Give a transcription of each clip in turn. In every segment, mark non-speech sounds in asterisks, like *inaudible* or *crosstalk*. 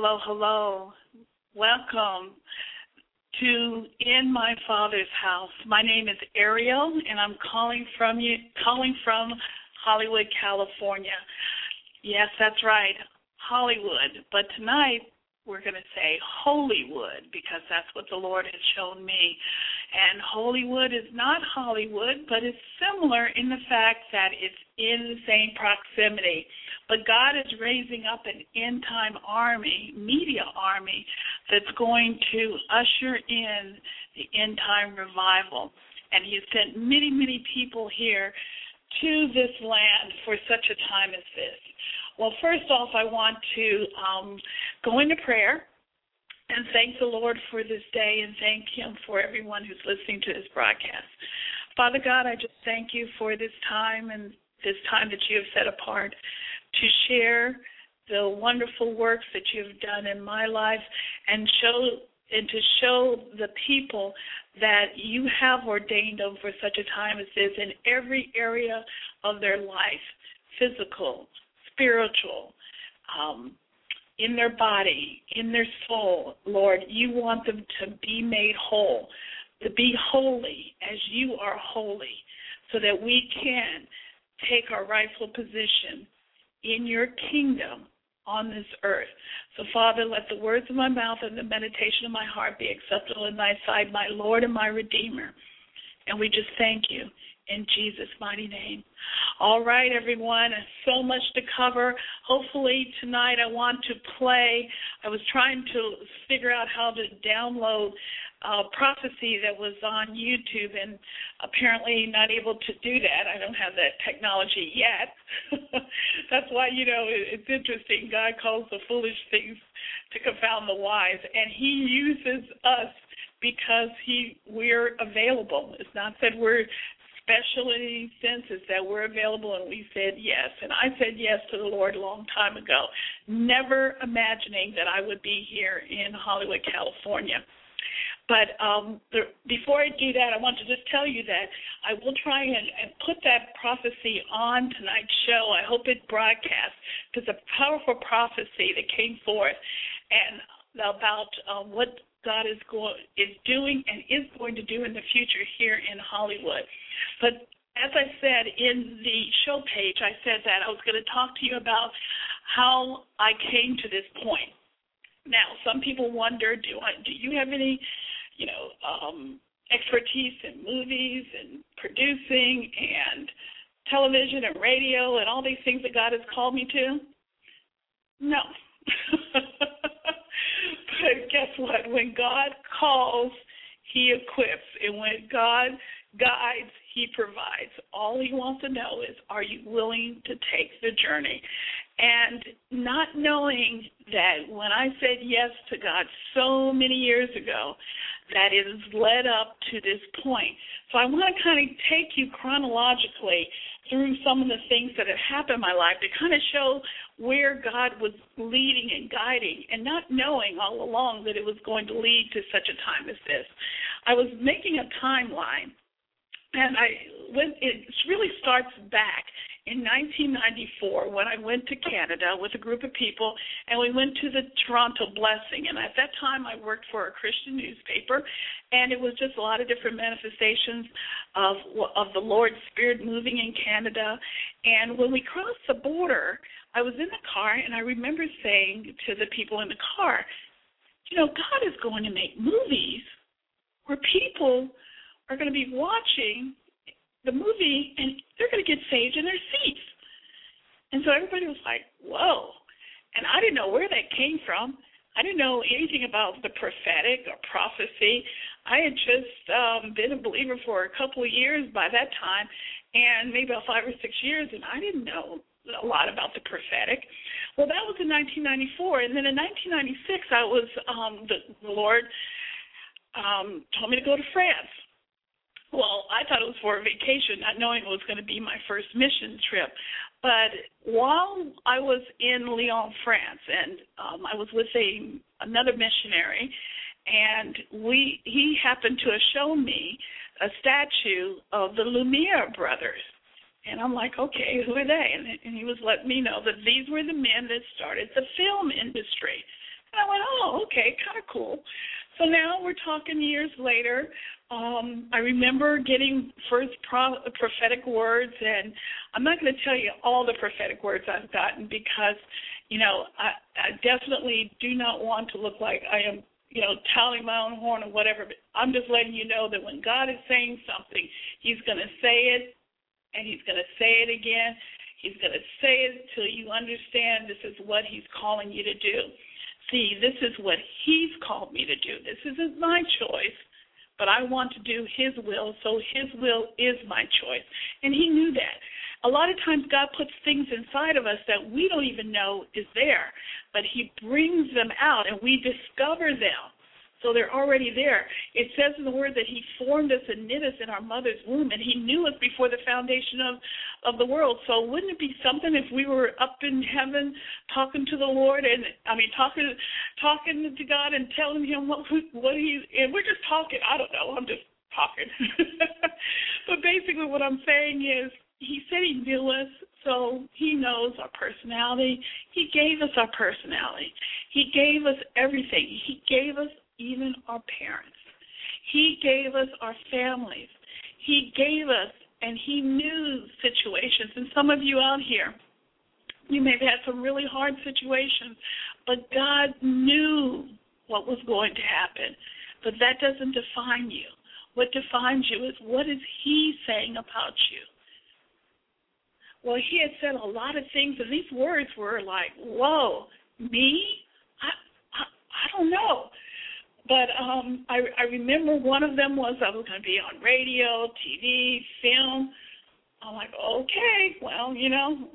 Hello, hello. Welcome to In My Father's House. My name is Ariel, and I'm calling from you, calling from Hollywood, California. Yes, that's right, Hollywood. But tonight we're going to say Holywood because that's what the Lord has shown me. And Holywood is not Hollywood, but it's similar in the fact that it's in the same proximity. But God is raising up an end time army, media army, that's going to usher in the end time revival. And He sent many, many people here to this land for such a time as this. Well, first off, I want to um, go into prayer and thank the Lord for this day and thank Him for everyone who's listening to this broadcast. Father God, I just thank you for this time and this time that you have set apart to share the wonderful works that you have done in my life and show and to show the people that you have ordained them for such a time as this in every area of their life physical, spiritual, um, in their body, in their soul. Lord, you want them to be made whole, to be holy as you are holy, so that we can take our rightful position in your kingdom on this earth. So, Father, let the words of my mouth and the meditation of my heart be acceptable in thy sight, my Lord and my Redeemer. And we just thank you in Jesus' mighty name. All right, everyone, so much to cover. Hopefully, tonight I want to play. I was trying to figure out how to download uh, prophecy that was on YouTube, and apparently not able to do that. I don't have that technology yet. *laughs* That's why you know it, it's interesting. God calls the foolish things to confound the wise, and He uses us because He we're available. It's not that we're special in any sense that we're available and we said yes. And I said yes to the Lord a long time ago, never imagining that I would be here in Hollywood, California. But um, before I do that, I want to just tell you that I will try and, and put that prophecy on tonight's show. I hope it broadcasts because a powerful prophecy that came forth and about um, what God is going is doing and is going to do in the future here in Hollywood. But as I said in the show page, I said that I was going to talk to you about how I came to this point. Now, some people wonder, do I, do you have any, you know, um, expertise in movies and producing and television and radio and all these things that God has called me to? No. *laughs* but guess what? When God calls, He equips. And when God guides, He provides. All He wants to know is, are you willing to take the journey? And not knowing that when I said yes to God so many years ago, that it has led up to this point. So I want to kind of take you chronologically through some of the things that have happened in my life to kind of show where God was leading and guiding, and not knowing all along that it was going to lead to such a time as this. I was making a timeline, and I went. It really starts back in 1994 when I went to Canada with a group of people and we went to the Toronto Blessing. And at that time, I worked for a Christian newspaper, and it was just a lot of different manifestations of of the Lord's Spirit moving in Canada. And when we crossed the border, I was in the car and I remember saying to the people in the car, you know, God is going to make movies where people are going to be watching the movie and they're going to get saved in their seats. And so everybody was like, whoa. And I didn't know where that came from. I didn't know anything about the prophetic or prophecy. I had just um, been a believer for a couple of years by that time, and maybe about five or six years, and I didn't know a lot about the prophetic. Well, that was in 1994, and then in 1996, I was um, the, the Lord um, told me to go to France. Well, I thought it was for a vacation, not knowing it was going to be my first mission trip. But while I was in Lyon, France, and um, I was with a another missionary, and we he happened to shown me a statue of the Lumiere brothers. And I'm like, okay, who are they? And, and he was letting me know that these were the men that started the film industry. And I went, oh, okay, kind of cool. So now we're talking years later. Um, I remember getting first pro- prophetic words, and I'm not going to tell you all the prophetic words I've gotten because, you know, I, I definitely do not want to look like I am, you know, touting my own horn or whatever. But I'm just letting you know that when God is saying something, He's going to say it, and He's going to say it again. He's going to say it till you understand this is what He's calling you to do. See, this is what He's called me to do. This isn't my choice but I want to do His will, so His will is my choice. And He knew that. A lot of times God puts things inside of us that we don't even know is there, but He brings them out and we discover them. So they're already there. It says in the word that he formed us and knit us in our mother's womb and he knew us before the foundation of of the world. So wouldn't it be something if we were up in heaven talking to the Lord and I mean talking talking to God and telling him what what he and we're just talking. I don't know. I'm just talking. *laughs* but basically what I'm saying is he said he knew us, so he knows our personality. He gave us our personality. He gave us everything. He gave us even our parents. He gave us our families. He gave us, and He knew situations. And some of you out here, you may have had some really hard situations, but God knew what was going to happen. But that doesn't define you. What defines you is what is He saying about you? Well, He had said a lot of things, and these words were like, whoa, me? I, I, I don't know. But um, I, I remember one of them was I was going to be on radio, TV, film. I'm like, okay, well, you know,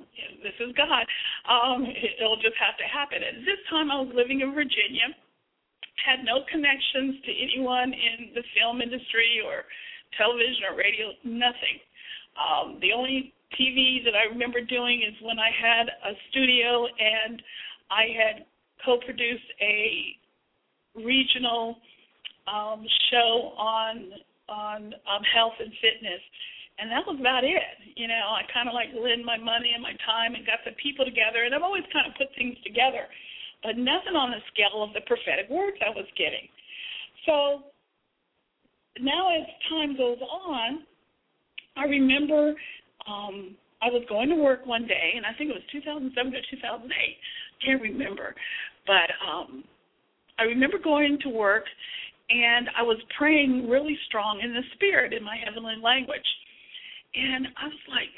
this is God. Um, it'll just have to happen. At this time, I was living in Virginia, had no connections to anyone in the film industry or television or radio, nothing. Um, the only TV that I remember doing is when I had a studio and I had co-produced a regional um, show on on um, health and fitness, and that was about it. You know, I kind of like lend my money and my time and got the people together, and I've always kind of put things together, but nothing on the scale of the prophetic words I was getting. So now, as time goes on, I remember um, I was going to work one day, and I think it was 2007 or 2008. Can't remember, but um, I remember going to work and I was praying really strong in the spirit in my heavenly language. And I was like,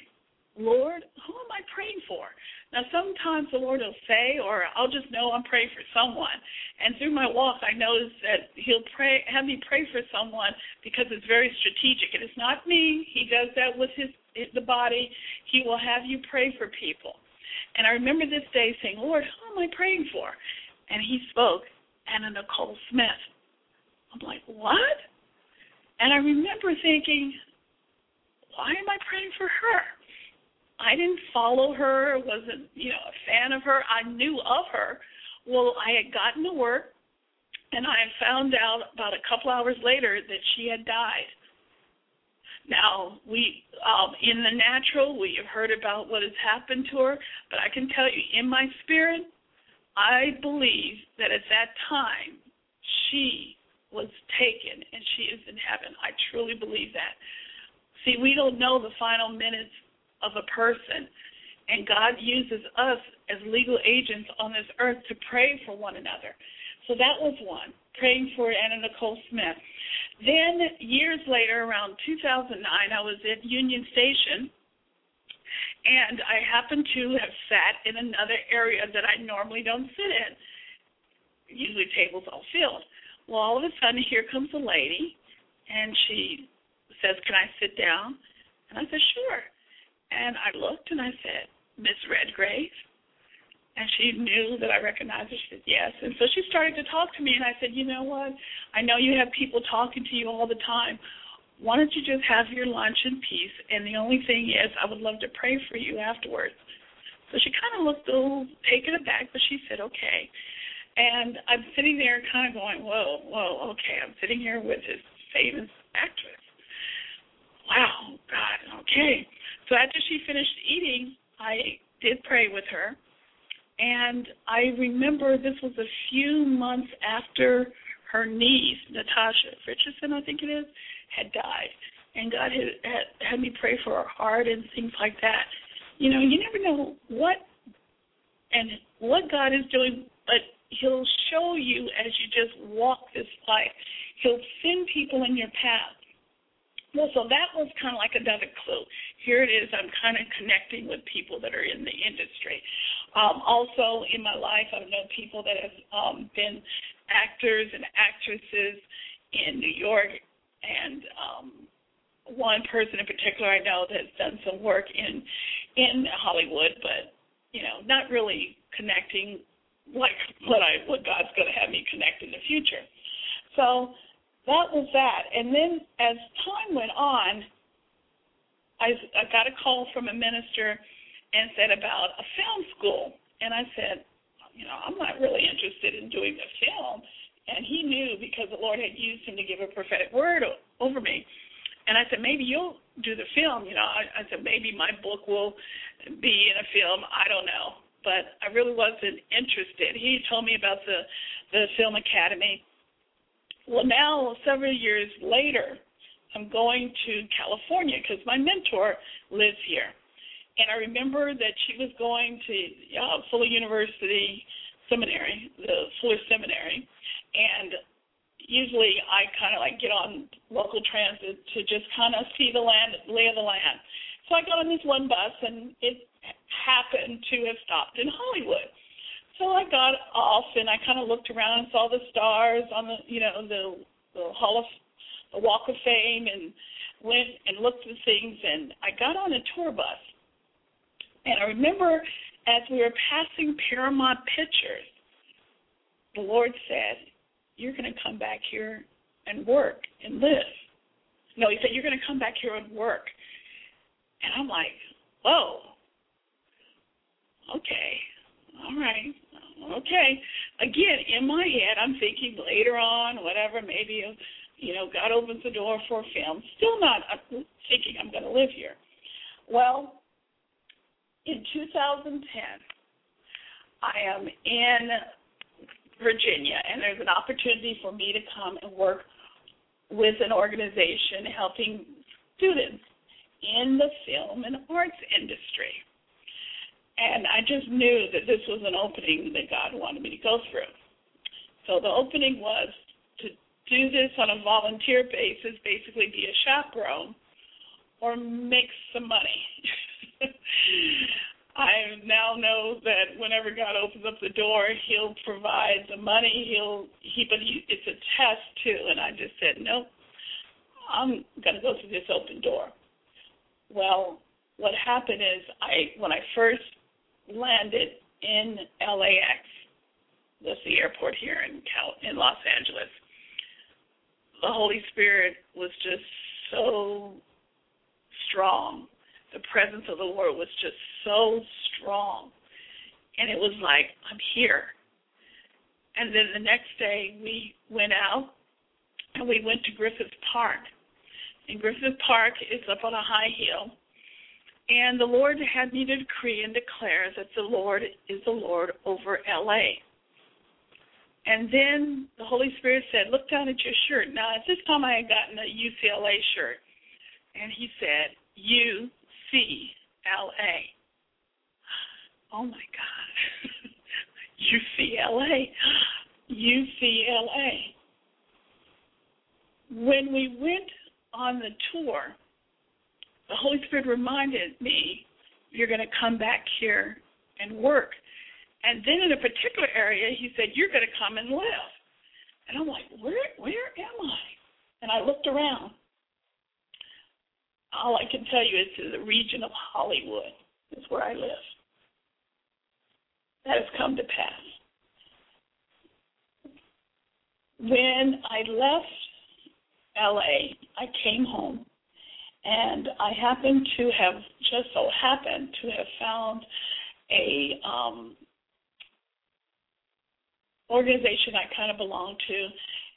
Lord, who am I praying for? Now, sometimes the Lord will say, or I'll just know I'm praying for someone. And through my walk, I notice that He'll pray, have me pray for someone because it's very strategic. And it's not me. He does that with His the body. He will have you pray for people. And I remember this day saying, Lord, who am I praying for? And He spoke, Anna Nicole Smith. I'm like, what? And I remember thinking, why am I praying for her? I didn't follow her, wasn't, you know, a fan of her. I knew of her. Well, I had gotten to work and I found out about a couple hours later that she had died. Now, we um in the natural, we have heard about what has happened to her, but I can tell you in my spirit, I believe that at that time she was taken and she is in heaven. I truly believe that. See, we don't know the final minutes of a person. And God uses us as legal agents on this earth to pray for one another. So that was one, praying for Anna Nicole Smith. Then, years later, around 2009, I was at Union Station, and I happen to have sat in another area that I normally don't sit in. Usually, tables all filled. Well, all of a sudden, here comes a lady, and she says, Can I sit down? And I said, Sure. And I looked and I said, Miss Redgrave? And she knew that I recognized her. She said, Yes. And so she started to talk to me, and I said, You know what? I know you have people talking to you all the time. Why don't you just have your lunch in peace? And the only thing is, I would love to pray for you afterwards. So she kind of looked a little taken aback, but she said, Okay. And I'm sitting there kind of going, Whoa, whoa, okay. I'm sitting here with this famous actress. Wow, God, okay. So after she finished eating, I did pray with her. And I remember this was a few months after her niece, Natasha Richardson, I think it is, had died. And God had, had had me pray for her heart and things like that. You know, you never know what and what God is doing, but He'll show you as you just walk this life. He'll send people in your path well, so that was kind of like another clue. Here it is. I'm kind of connecting with people that are in the industry. Um, also, in my life, I've known people that have um, been actors and actresses in New York, and um, one person in particular I know that has done some work in in Hollywood, but you know, not really connecting like what I what God's going to have me connect in the future. So that was that. And then as time went on, I, I got a call from a minister and said about a film school. And I said, you know, I'm not really interested in doing the film. And he knew because the Lord had used him to give a prophetic word over me. And I said, maybe you'll do the film. You know, I, I said, maybe my book will be in a film. I don't know. But I really wasn't interested. He told me about the the film academy well, now, several years later, I'm going to California because my mentor lives here. And I remember that she was going to uh, Fuller University Seminary, the Fuller Seminary, and usually I kind of like get on local transit to just kind of see the land, lay of the land. So I got on this one bus, and it happened to have stopped in Hollywood. So I got off and I kind of looked around and saw the stars on the, you know, the, the Hall of, the Walk of Fame, and went and looked at things. And I got on a tour bus, and I remember as we were passing Paramount Pictures, the Lord said, "You're going to come back here and work and live." No, He said, "You're going to come back here and work." And I'm like, "Whoa, okay, all right." okay. Again, in my head, I'm thinking later on, whatever, maybe, you know, God opens the door for a film. Still not thinking I'm going to live here. Well, in 2010, I am in Virginia, and there's an opportunity for me to come and work with an organization helping students in the film and arts industry. And I just knew that this was an opening that God wanted me to go through. So the opening was to do this on a volunteer basis, basically be a chaperone or make some money. *laughs* I now know that whenever God opens up the door, He'll provide the money. He'll he, but he, it's a test too. And I just said, no, I'm gonna go through this open door. Well, what happened is I when I first landed in LAX, that's the airport here in Cal in Los Angeles. The Holy Spirit was just so strong. The presence of the Lord was just so strong. And it was like, I'm here. And then the next day we went out and we went to Griffith Park. And Griffith Park is up on a high hill. And the Lord had me to decree and declare that the Lord is the Lord over LA. And then the Holy Spirit said, Look down at your shirt. Now, at this time, I had gotten a UCLA shirt. And He said, UCLA. Oh my God. *laughs* UCLA. UCLA. When we went on the tour, the Holy Spirit reminded me, You're going to come back here and work. And then in a particular area, he said, You're going to come and live. And I'm like, Where, where am I? And I looked around. All I can tell you is in the region of Hollywood is where I live. That has come to pass. When I left LA, I came home and I happened to have just so happened to have found a um, organization I kind of belong to,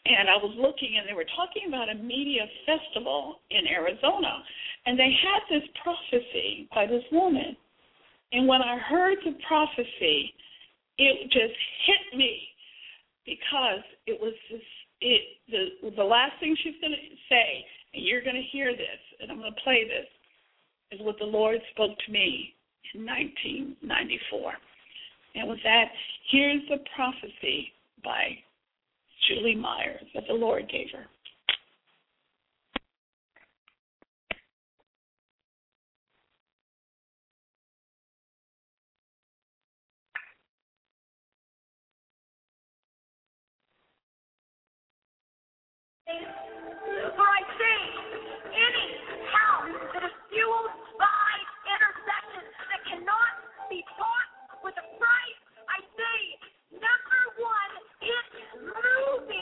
and I was looking, and they were talking about a media festival in Arizona, and they had this prophecy by this woman, and when I heard the prophecy, it just hit me because it was this it the the last thing she's going to say, and you're going to hear this, and I'm going to play this, is what the Lord spoke to me in 1994. And with that, here's the prophecy by Julie Myers that the Lord gave her. For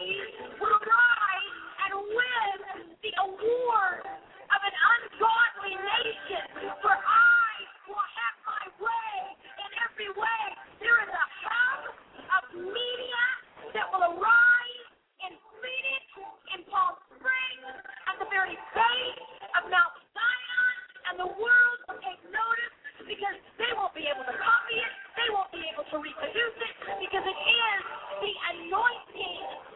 will rise and win the award of an ungodly nation. For I will have my way in every way. There is a hub of media that will arise in Phoenix, in Palm Springs, at the very base of Mount Zion, and the world will take notice because they won't be able to copy it, they won't be able to reproduce it, because it is the anointing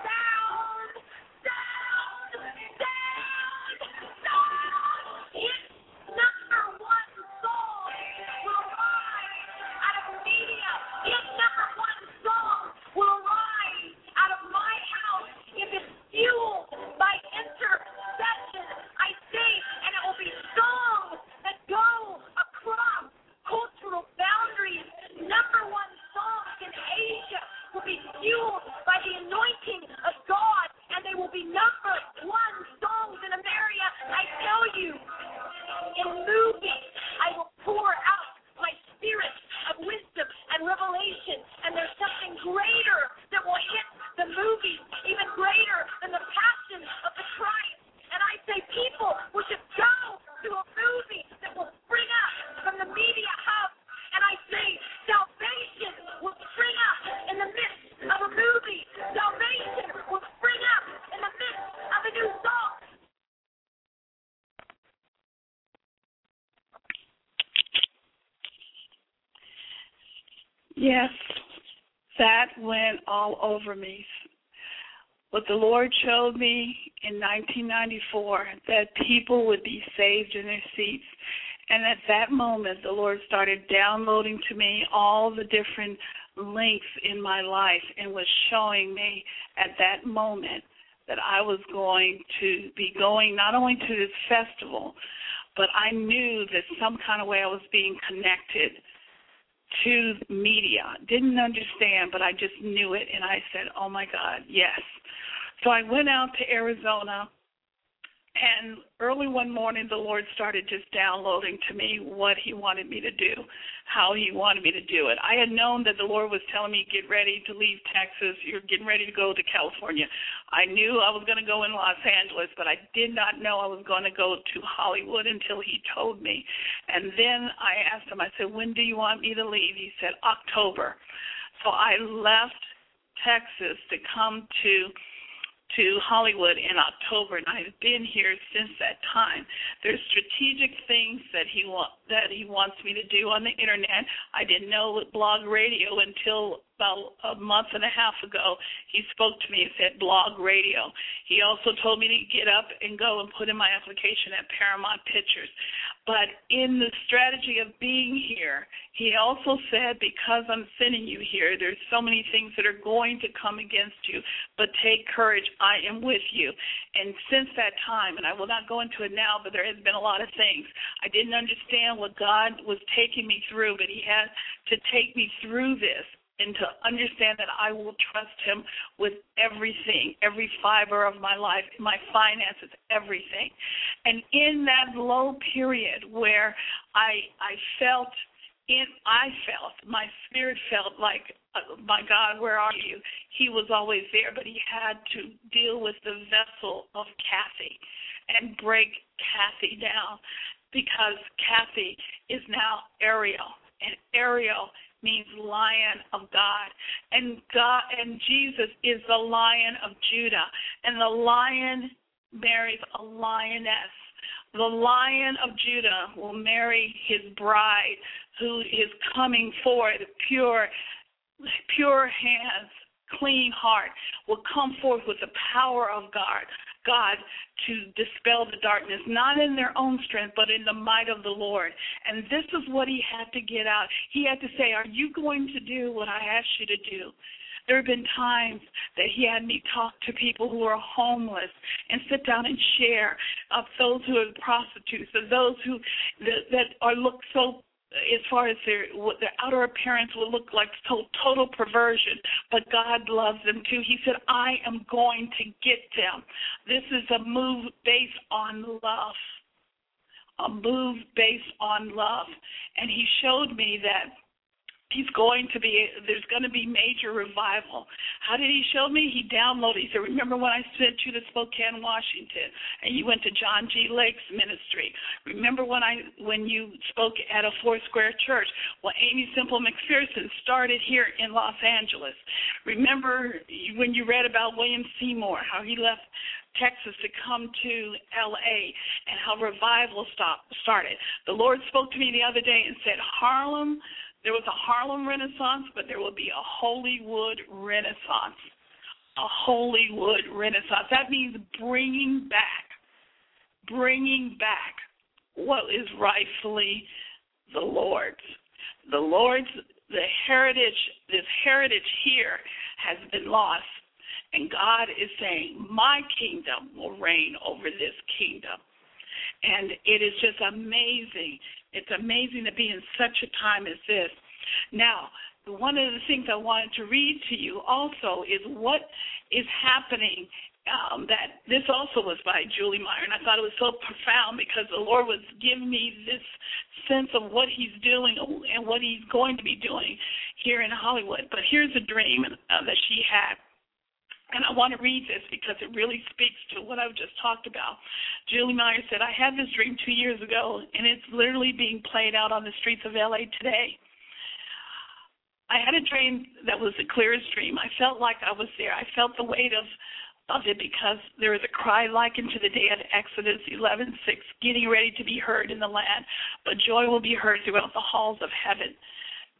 Yes, that went all over me. What the Lord showed me in 1994 that people would be saved in their seats. And at that moment, the Lord started downloading to me all the different links in my life and was showing me at that moment that I was going to be going not only to this festival, but I knew that some kind of way I was being connected to media. Didn't understand, but I just knew it, and I said, "Oh my God, yes." So I went out to Arizona and early one morning, the Lord started just downloading to me what He wanted me to do, how He wanted me to do it. I had known that the Lord was telling me, get ready to leave Texas. You're getting ready to go to California. I knew I was going to go in Los Angeles, but I did not know I was going to go to Hollywood until He told me. And then I asked Him, I said, when do you want me to leave? He said, October. So I left Texas to come to to Hollywood in October, and I've been here since that time. There's strategic things that he want that he wants me to do on the internet. I didn't know blog radio until about a month and a half ago. He spoke to me and said blog radio. He also told me to get up and go and put in my application at Paramount Pictures. But in the strategy of being here, he also said, because I'm sending you here, there's so many things that are going to come against you, but take courage. I am with you. And since that time, and I will not go into it now, but there has been a lot of things. I didn't understand what God was taking me through, but he had to take me through this and to understand that I will trust him with everything, every fiber of my life, my finances, everything. And in that low period where I I felt in I felt my spirit felt like uh, my God, where are you? He was always there, but he had to deal with the vessel of Kathy and break Kathy down because Kathy is now Ariel, and Ariel means lion of God. And God and Jesus is the lion of Judah. And the lion marries a lioness. The lion of Judah will marry his bride who is coming forth pure pure hands, clean heart, will come forth with the power of God. God to dispel the darkness, not in their own strength, but in the might of the Lord. And this is what he had to get out. He had to say, Are you going to do what I asked you to do? There have been times that he had me talk to people who are homeless and sit down and share of those who are prostitutes, of those who that, that are look so Uh, as far as their what their outer appearance will look like to- total perversion, but God loves them too. He said, "I am going to get them." This is a move based on love, a move based on love, and He showed me that he's going to be there's going to be major revival. How did he show me? He downloaded he said remember when i sent you to spokane washington and you went to john g. Lake's ministry? Remember when i when you spoke at a four square church? Well Aimee Semple McPherson started here in los angeles. Remember when you read about william seymour how he left Texas to come to LA and how revival stop, started. The Lord spoke to me the other day and said, Harlem there was a Harlem Renaissance, but there will be a Hollywood Renaissance. A Hollywood Renaissance. That means bringing back, bringing back what is rightfully the Lord's. The Lord's, the heritage, this heritage here has been lost. And God is saying, My kingdom will reign over this kingdom. And it is just amazing. It's amazing to be in such a time as this. Now, one of the things I wanted to read to you also is what is happening. Um, that this also was by Julie Meyer, and I thought it was so profound because the Lord was giving me this sense of what He's doing and what He's going to be doing here in Hollywood. But here's a dream uh, that she had. And I want to read this because it really speaks to what I've just talked about. Julie Meyer said, I had this dream two years ago, and it's literally being played out on the streets of LA today. I had a dream that was the clearest dream. I felt like I was there. I felt the weight of of it because there is a cry likened to the day of Exodus 11:6, getting ready to be heard in the land, but joy will be heard throughout the halls of heaven.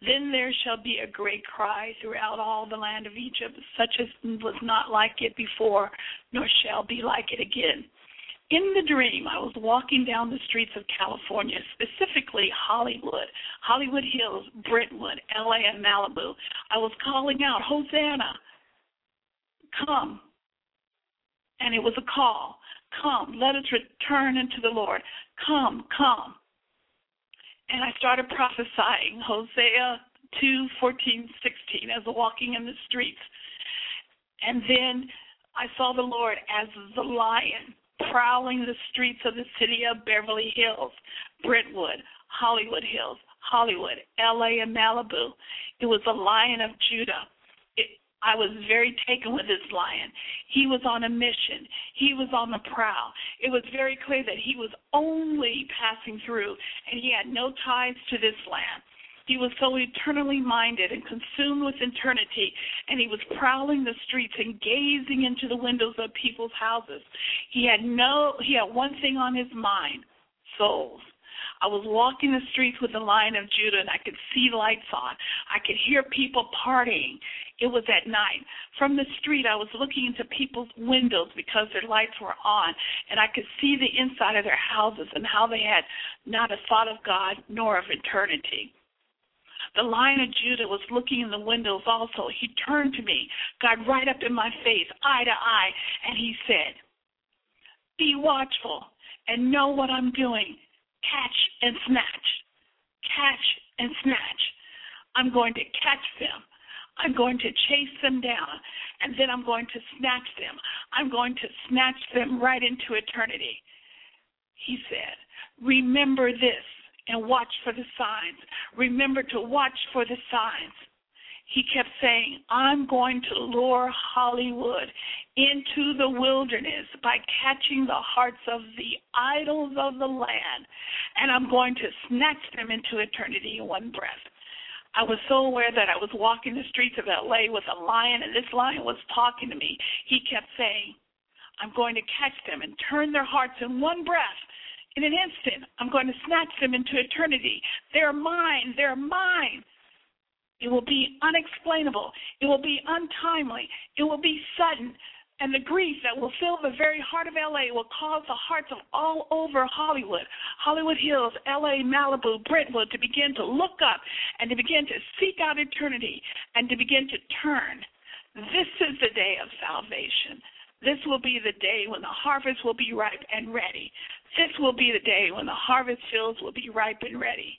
Then there shall be a great cry throughout all the land of Egypt, such as was not like it before, nor shall be like it again. In the dream, I was walking down the streets of California, specifically Hollywood, Hollywood Hills, Brentwood, LA, and Malibu. I was calling out, Hosanna, come. And it was a call. come, let us return unto the Lord. Come, come. And I started prophesying Hosea 2 14, 16 as walking in the streets. And then I saw the Lord as the lion prowling the streets of the city of Beverly Hills, Brentwood, Hollywood Hills, Hollywood, LA, and Malibu. It was the lion of Judah. I was very taken with this lion. He was on a mission. He was on the prowl. It was very clear that he was only passing through and he had no ties to this land. He was so eternally minded and consumed with eternity, and he was prowling the streets and gazing into the windows of people's houses. He had no he had one thing on his mind, souls. I was walking the streets with the Lion of Judah and I could see lights on. I could hear people partying. It was at night. From the street, I was looking into people's windows because their lights were on and I could see the inside of their houses and how they had not a thought of God nor of eternity. The lion of Judah was looking in the windows also. He turned to me, got right up in my face, eye to eye, and he said, Be watchful and know what I'm doing. Catch and snatch. Catch and snatch. I'm going to catch them. I'm going to chase them down, and then I'm going to snatch them. I'm going to snatch them right into eternity. He said, Remember this and watch for the signs. Remember to watch for the signs. He kept saying, I'm going to lure Hollywood into the wilderness by catching the hearts of the idols of the land, and I'm going to snatch them into eternity in one breath. I was so aware that I was walking the streets of LA with a lion, and this lion was talking to me. He kept saying, I'm going to catch them and turn their hearts in one breath in an instant, I'm going to snatch them into eternity. They're mine. They're mine. It will be unexplainable. It will be untimely. It will be sudden. And the grief that will fill the very heart of LA will cause the hearts of all over Hollywood, Hollywood Hills, LA, Malibu, Brentwood to begin to look up and to begin to seek out eternity and to begin to turn. This is the day of salvation. This will be the day when the harvest will be ripe and ready. This will be the day when the harvest fields will be ripe and ready.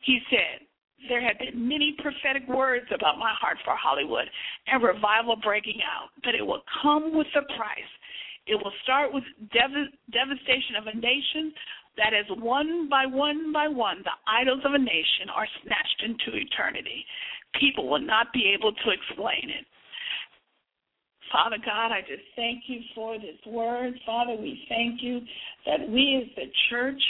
He said, There have been many prophetic words about my heart for Hollywood and revival breaking out, but it will come with a price. It will start with dev- devastation of a nation that as one by one by one the idols of a nation are snatched into eternity. People will not be able to explain it. Father God, I just thank you for this word. Father, we thank you that we as the church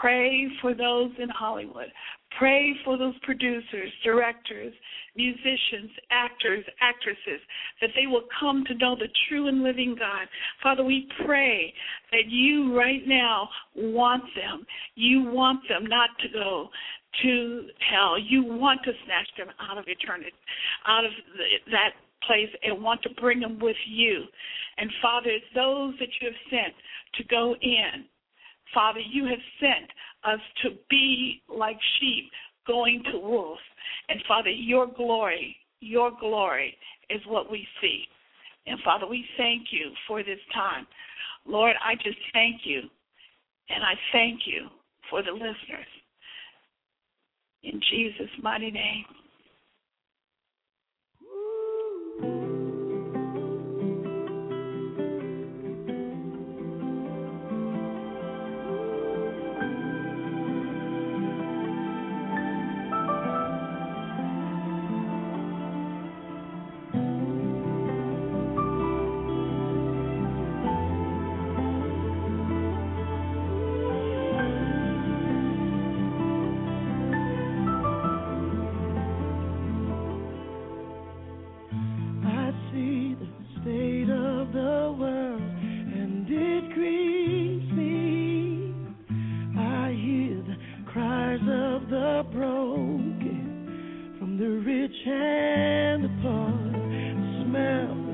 pray for those in Hollywood. Pray for those producers, directors, musicians, actors, actresses, that they will come to know the true and living God. Father, we pray that you right now want them. You want them not to go to hell. You want to snatch them out of eternity, out of the, that place and want to bring them with you. And Father, it's those that you have sent to go in. Father, you have sent us to be like sheep going to wolves. And Father, your glory, your glory is what we see. And Father, we thank you for this time. Lord, I just thank you. And I thank you for the listeners. In Jesus' mighty name. Cries of the broken from the rich and the poor. Smell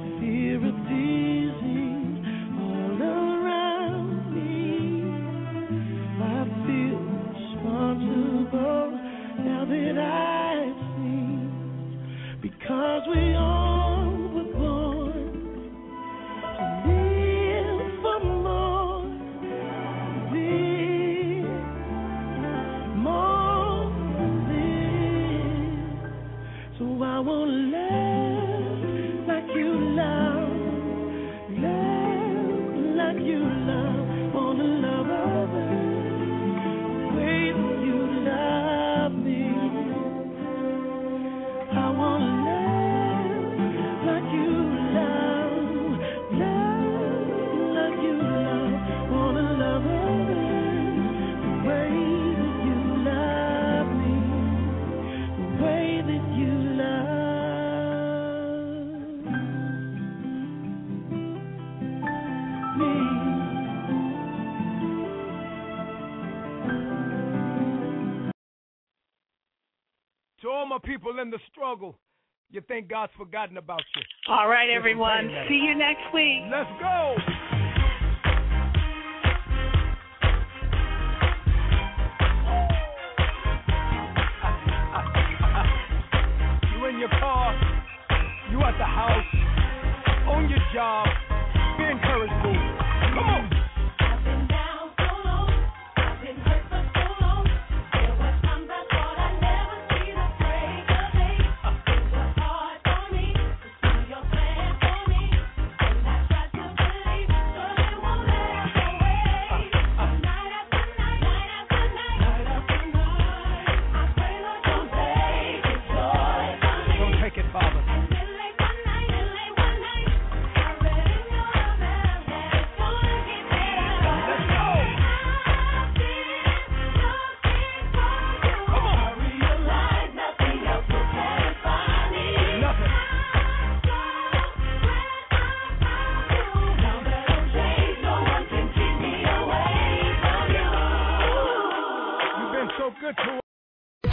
people in the struggle, you think God's forgotten about you. All right, everyone. See you next week. Let's go.